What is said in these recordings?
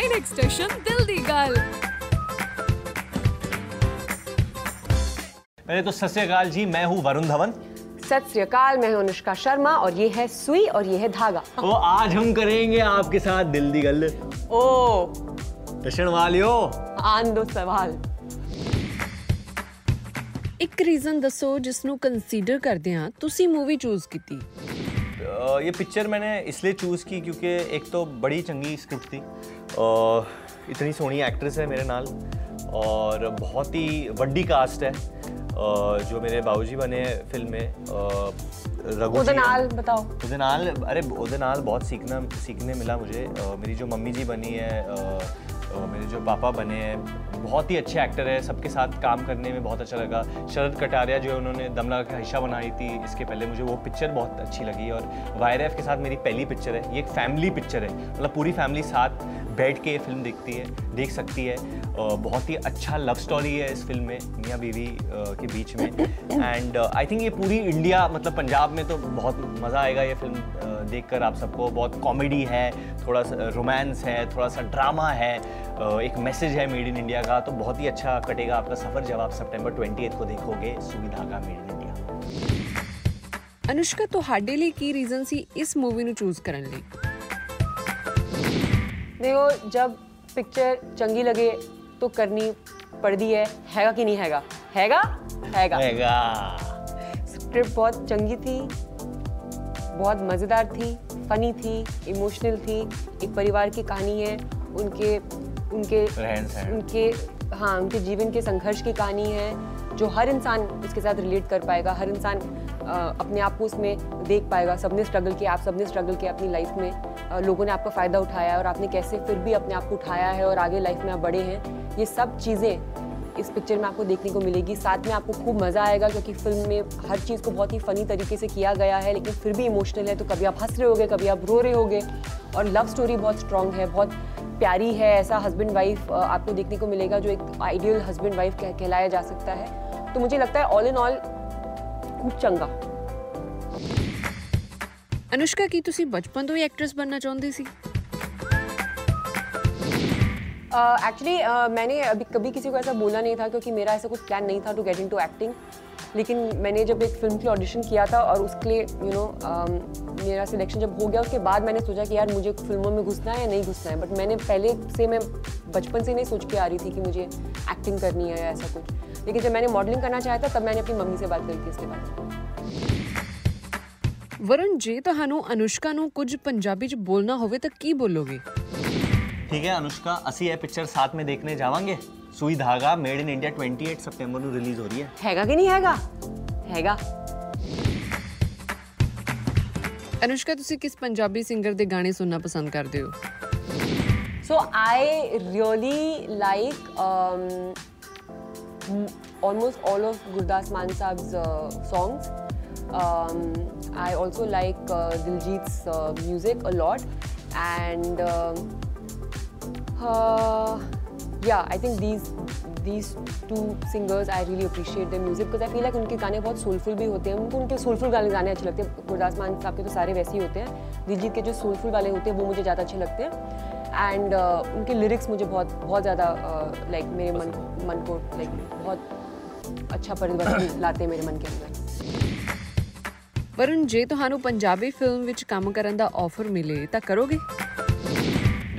9x station दिल दी गल पहले तो सत श्रीकाल जी मैं हूँ वरुण धवन सत श्री अकाल मैं हूं अनुष्का शर्मा और ये है सुई और ये है धागा तो आज हम करेंगे आपके साथ दिल दी गल ओ दर्शन वालियो आन दो सवाल ਇੱਕ ਰੀਜ਼ਨ ਦੱਸੋ ਜਿਸ ਨੂੰ ਕੰਸੀਡਰ ਕਰਦੇ ਆ ਤੁਸੀਂ ਮੂਵੀ ਚੂਜ਼ ਕੀਤੀ अ, ये पिक्चर मैंने इसलिए चूज़ की क्योंकि एक तो बड़ी चंगी स्क्रिप्ट थी। इतनी सोनी एक्ट्रेस है मेरे नाल और बहुत ही वड्डी कास्ट है जो मेरे बाबूजी बने फ़िल्म में रघु नाल बताओ। ओदे नाल अरे ओदे नाल बहुत सीखना सीखने मिला मुझे। मेरी जो मम्मी जी बनी है अ, मेरे जो पापा बने हैं बहुत ही अच्छे एक्टर हैं सबके साथ काम करने में बहुत अच्छा लगा। शरद कटारिया जो है उन्होंने दमला का हिस्सा बनाई थी इसके पहले मुझे वो पिक्चर बहुत अच्छी लगी और वायर के साथ मेरी पहली पिक्चर है ये एक फैमिली पिक्चर है। मतलब पूरी फैमिली साथ बैठ के ये फ़िल्म देखती है देख सकती है। बहुत ही अच्छा लव स्टोरी है इस फिल्म में मियाँ बीवी अ, के बीच में एंड आई थिंक ये पूरी इंडिया मतलब पंजाब में तो बहुत मज़ा आएगा ये फिल्म अ, देखकर आप सबको बहुत कॉमेडी है थोड़ा सा रोमांस है थोड़ा सा ड्रामा है अ, एक मैसेज है मेड इन इंडिया का तो बहुत ही अच्छा कटेगा आपका सफ़र जब आप सितंबर ट्वेंटी को देखोगे सुविधा का मेड इन इंडिया ਅਨੁਸ਼ਕਾ ਤੁਹਾਡੇ ਲਈ ਕੀ ਰੀਜ਼ਨ ਸੀ ਇਸ ਮੂਵੀ ਨੂੰ ਚੂਜ਼ ਕਰਨ ਲਈ देखो जब पिक्चर चंगी लगे तो करनी पड़ती है। हैगा कि नहीं हैगा? हैगा? हैगा। रहेगा स्क्रिप्ट बहुत चंगी थी बहुत मज़ेदार थी फनी थी इमोशनल थी। एक परिवार की कहानी है उनके उनके उनके हाँ उनके जीवन के संघर्ष की कहानी है जो हर इंसान उसके साथ रिलेट कर पाएगा। हर इंसान अपने आप को उसमें देख पाएगा, सबने स्ट्रगल किया, आप सबने स्ट्रगल किया अपनी लाइफ में। लोगों ने आपका फ़ायदा उठाया और आपने कैसे फिर भी अपने आप को उठाया है और आगे लाइफ में आप बड़े हैं, ये सब चीज़ें इस पिक्चर में आपको देखने को मिलेगी। साथ में आपको खूब मज़ा आएगा क्योंकि फ़िल्म में हर चीज़ को बहुत ही फ़नी तरीके से किया गया है, लेकिन फिर भी इमोशनल है तो कभी आप हंस रहे होगे, कभी आप रो रहे होगे। और लव स्टोरी बहुत स्ट्रॉन्ग है, बहुत प्यारी है, ऐसा हस्बैंड वाइफ आपको देखने को मिलेगा जो एक आइडियल हस्बैंड वाइफ कहलाया जा सकता है। तो मुझे लगता है ऑल इन ऑल खूब चंगा ਅਨੁਸ਼ਕਾ ਕੀ ਤੁਸੀਂ ਬਚਪਨ ਤੋਂ ਹੀ ਐਕਟ੍ਰੈਸ ਬਣਨਾ ਚਾਹੁੰਦੇ ਸੀ एक्चुअली मैंने अभी कभी किसी को ऐसा बोला नहीं था क्योंकि मेरा ऐसा कुछ प्लान नहीं था to get into acting लेकिन मैंने जब एक फिल्म के लिए ऑडिशन किया था और उसके लिए यू नो मेरा सिलेक्शन जब हो गया उसके बाद मैंने सोचा कि यार मुझे फिल्मों में घुसना है या नहीं घुसना है बट मैंने पहले से मैं बचपन से नहीं सोच के आ रही थी कि मुझे एक्टिंग करनी है या ऐसा कुछ लेकिन जब मैंने मॉडलिंग करना चाहा था तब मैंने अपनी मम्मी से बात करी थी इसके बाद ਵਰੁਣ ਜੇ ਤੁਹਾਨੂੰ ਅਨੁਸ਼ਕਾ ਨੂੰ ਕੁਝ ਪੰਜਾਬੀ ਚ ਬੋਲਣਾ ਹੋਵੇ ਤਾਂ ਕੀ ਬੋਲੋਗੇ ठीक है अनुष्का ਅਸੀਂ ਇਹ ਪਿਕਚਰ ਸਾਥ में देखने जावांगे ਸੂਈ ਧਾਗਾ ਮੇਡ ਇਨ ਇੰਡੀਆ 28 ਸਤੰਬਰ ਨੂੰ ਰਿਲੀਜ਼ ਹੋ ਰਹੀ ਹੈ ਹੈਗਾ ਕਿ ਨਹੀਂ ਹੈਗਾ ਹੈਗਾ ਅਨੁਸ਼ਕਾ ਤੁਸੀਂ ਕਿਸ ਪੰਜਾਬੀ ਸਿੰਗਰ ਦੇ ਗਾਣੇ ਸੁਣਨਾ ਪਸੰਦ ਕਰਦੇ ਹੋ so I really like almost all of Gurdas Man Saab's uh, songs. Um, I also like uh, Diljit's uh, music a lot, and uh, yeah, I think these these two singers I really appreciate their music because I feel like उनके गाने बहुत soulful भी होते हैं उनको उनके soulful गाने गाने अच्छे लगते हैं गुरदास मान साहब के तो सारे वैसे ही होते हैं दिलजीत के जो soulful वाले होते हैं वो मुझे ज़्यादा अच्छे लगते हैं एंड उनके लिरिक्स मुझे बहुत बहुत ज़्यादा लाइक मेरे मन मन को लाइक बहुत अच्छा परिवर्तन लाते हैं मेरे मन के अंदर ਵਰੁਣ ਜੇ ਤੁਹਾਨੂੰ ਪੰਜਾਬੀ ਫਿਲਮ ਵਿੱਚ ਕੰਮ ਕਰਨ ਦਾ ਆਫਰ ਮਿਲੇ ਤਾਂ ਕਰੋਗੇ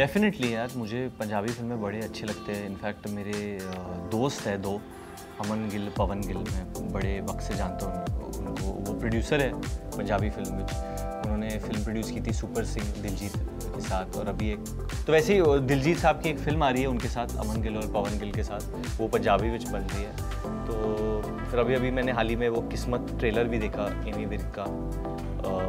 डेफिनेटली यार, मुझे पंजाबी फ़िल्में बड़े अच्छे लगते हैं। इनफैक्ट मेरे दोस्त है दो, अमन गिल, पवन गिल, मैं बड़े वक्त से जानता हूँ उन- उनको वो प्रोड्यूसर है पंजाबी फ़िल्म में। उन्होंने फ़िल्म प्रोड्यूस की थी सुपर सिंह, दिलजीत के साथ और अभी एक तो वैसे ही दिलजीत साहब की एक फ़िल्म आ रही है उनके साथ, अमन गिल और पवन गिल के साथ, वो पंजाबी में बन रही है। तो फिर अभी अभी मैंने हाल ही में वो किस्मत ट्रेलर भी देखा, एमी विर्क का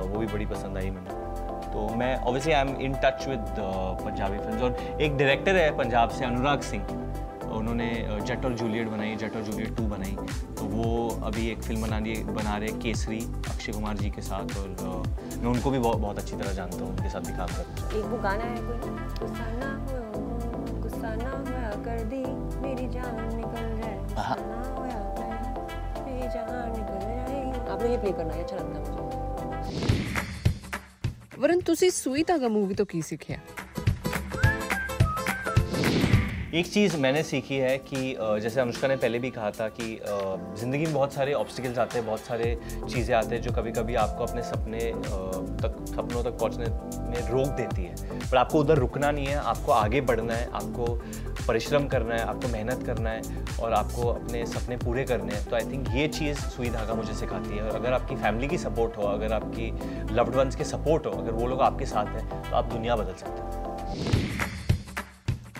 वो भी बड़ी पसंद आई मैंने। तो मैं obviously I am in touch with Punjabi film और एक डायरेक्टर है पंजाब से अनुराग सिंह उन्होंने जट और जूलियट बनाई जट और जूलियट टू बनाई। तो वो अभी एक फ़िल्म बना रही बना रहे केसरी अक्षय कुमार जी के साथ और मैं उनको भी बहुत बहुत अच्छी तरह जानता हूँ उनके साथ भी काम चाहता एक वो गाना है कोई? कर कर आपने ये प्ले करना है अच्छा लगता है मुझे। ਵਰਨ ਤੁਸੀਂ ਸੂਈ ਧਾਗਾ ਮੂਵੀ ਤੋਂ ਕੀ ਸਿੱਖਿਆ? एक चीज़ मैंने सीखी है कि जैसे अनुष्का ने पहले भी कहा था कि ज़िंदगी में बहुत सारे ऑब्स्टिकल्स आते हैं, बहुत सारे चीज़ें आते हैं जो कभी कभी आपको अपने सपने तक, सपनों तक पहुँचने में रोक देती है। पर आपको उधर रुकना नहीं है, आपको आगे बढ़ना है, आपको परिश्रम करना है, आपको मेहनत करना है और आपको अपने सपने पूरे करने हैं। तो आई थिंक ये चीज़ सुई धागा मुझे सिखाती है। और अगर आपकी फैमिली की सपोर्ट हो, अगर आपकी लव्ड वंस के सपोर्ट हो, अगर वो लोग आपके साथ हैं तो आप दुनिया बदल सकते हो।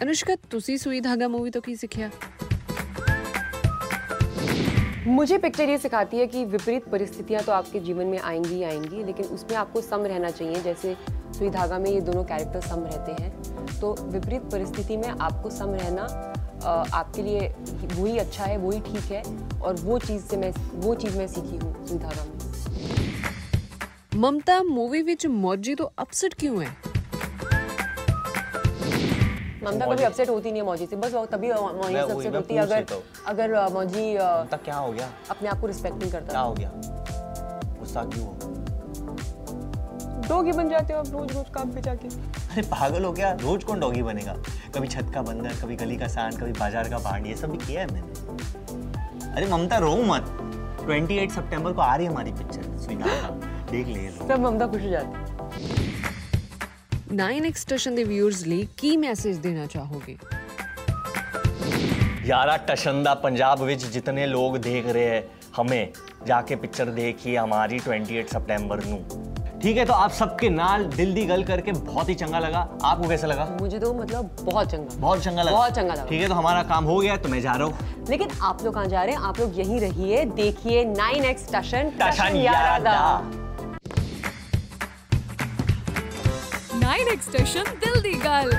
ਅਨੁਸ਼ਕਾ ਤੁਸੀਂ ਸੂਈ ਧਾਗਾ ਮੂਵੀ ਤੋਂ ਕੀ ਸਿੱਖਿਆ मुझे पिक्चर ये सिखाती है कि विपरीत परिस्थितियां तो आपके जीवन में आएंगी ही आएंगी लेकिन उसमें आपको सम रहना चाहिए जैसे सुई धागा में ये दोनों कैरेक्टर सम रहते हैं तो विपरीत परिस्थिति में आपको सम रहना अ, आपके लिए वही अच्छा है वही ठीक है और वो चीज़ से मैं वो चीज़ मैं सीखी हूँ सुई धागा में ਮਮਤਾ ਮੂਵੀ ਵਿੱਚ ਮੌਜੀ ਤੋਂ ਅਪਸੈਟ ਕਿਉਂ ਹੈ ममता कभी अपसेट होती नहीं है मौजी से बस वो तभी मौजी से अपसेट होती है। अगर अगर मौजी तब क्या हो गया? अपने आप को रिस्पेक्ट नहीं करता। क्या हो गया? गुस्सा क्यों हो? डोगी बन जाते हो आप रोज रोज काम पे जाके। अरे पागल हो गया रोज कौन डॉगी बनेगा? कभी छत का बंदर कभी गली का सांड कभी बाज़ार का भांड ये सब भी किया है मैंने। अरे ममता रो मत। 28 सितंबर को आ रही है हमारी पिक्चर स्वीकार देख ले सब ममता खुश हो जाती है। 9x ਸਟੇਸ਼ਨ ਦੇ ਵਿਊਅਰਸ ਲਈ ਕੀ ਮੈਸੇਜ ਦੇਣਾ ਚਾਹੋਗੇ यारा टशंदा पंजाब विच जितने लोग देख रहे हैं हमें जाके पिक्चर देखिए हमारी 28 सितंबर नू ठीक है तो आप सबके नाल दिल दी गल करके बहुत ही चंगा लगा आपको कैसा लगा मुझे तो मतलब बहुत चंगा बहुत चंगा लगा बहुत चंगा लगा। ठीक है तो हमारा काम हो गया तो मैं जा रहा हूँ लेकिन आप लोग कहाँ जा रहे हैं आप लोग यहीं रहिए देखिए नाइन एक्स टशन टशन यारादा नेक्स्ट स्टेशन दिल दी गल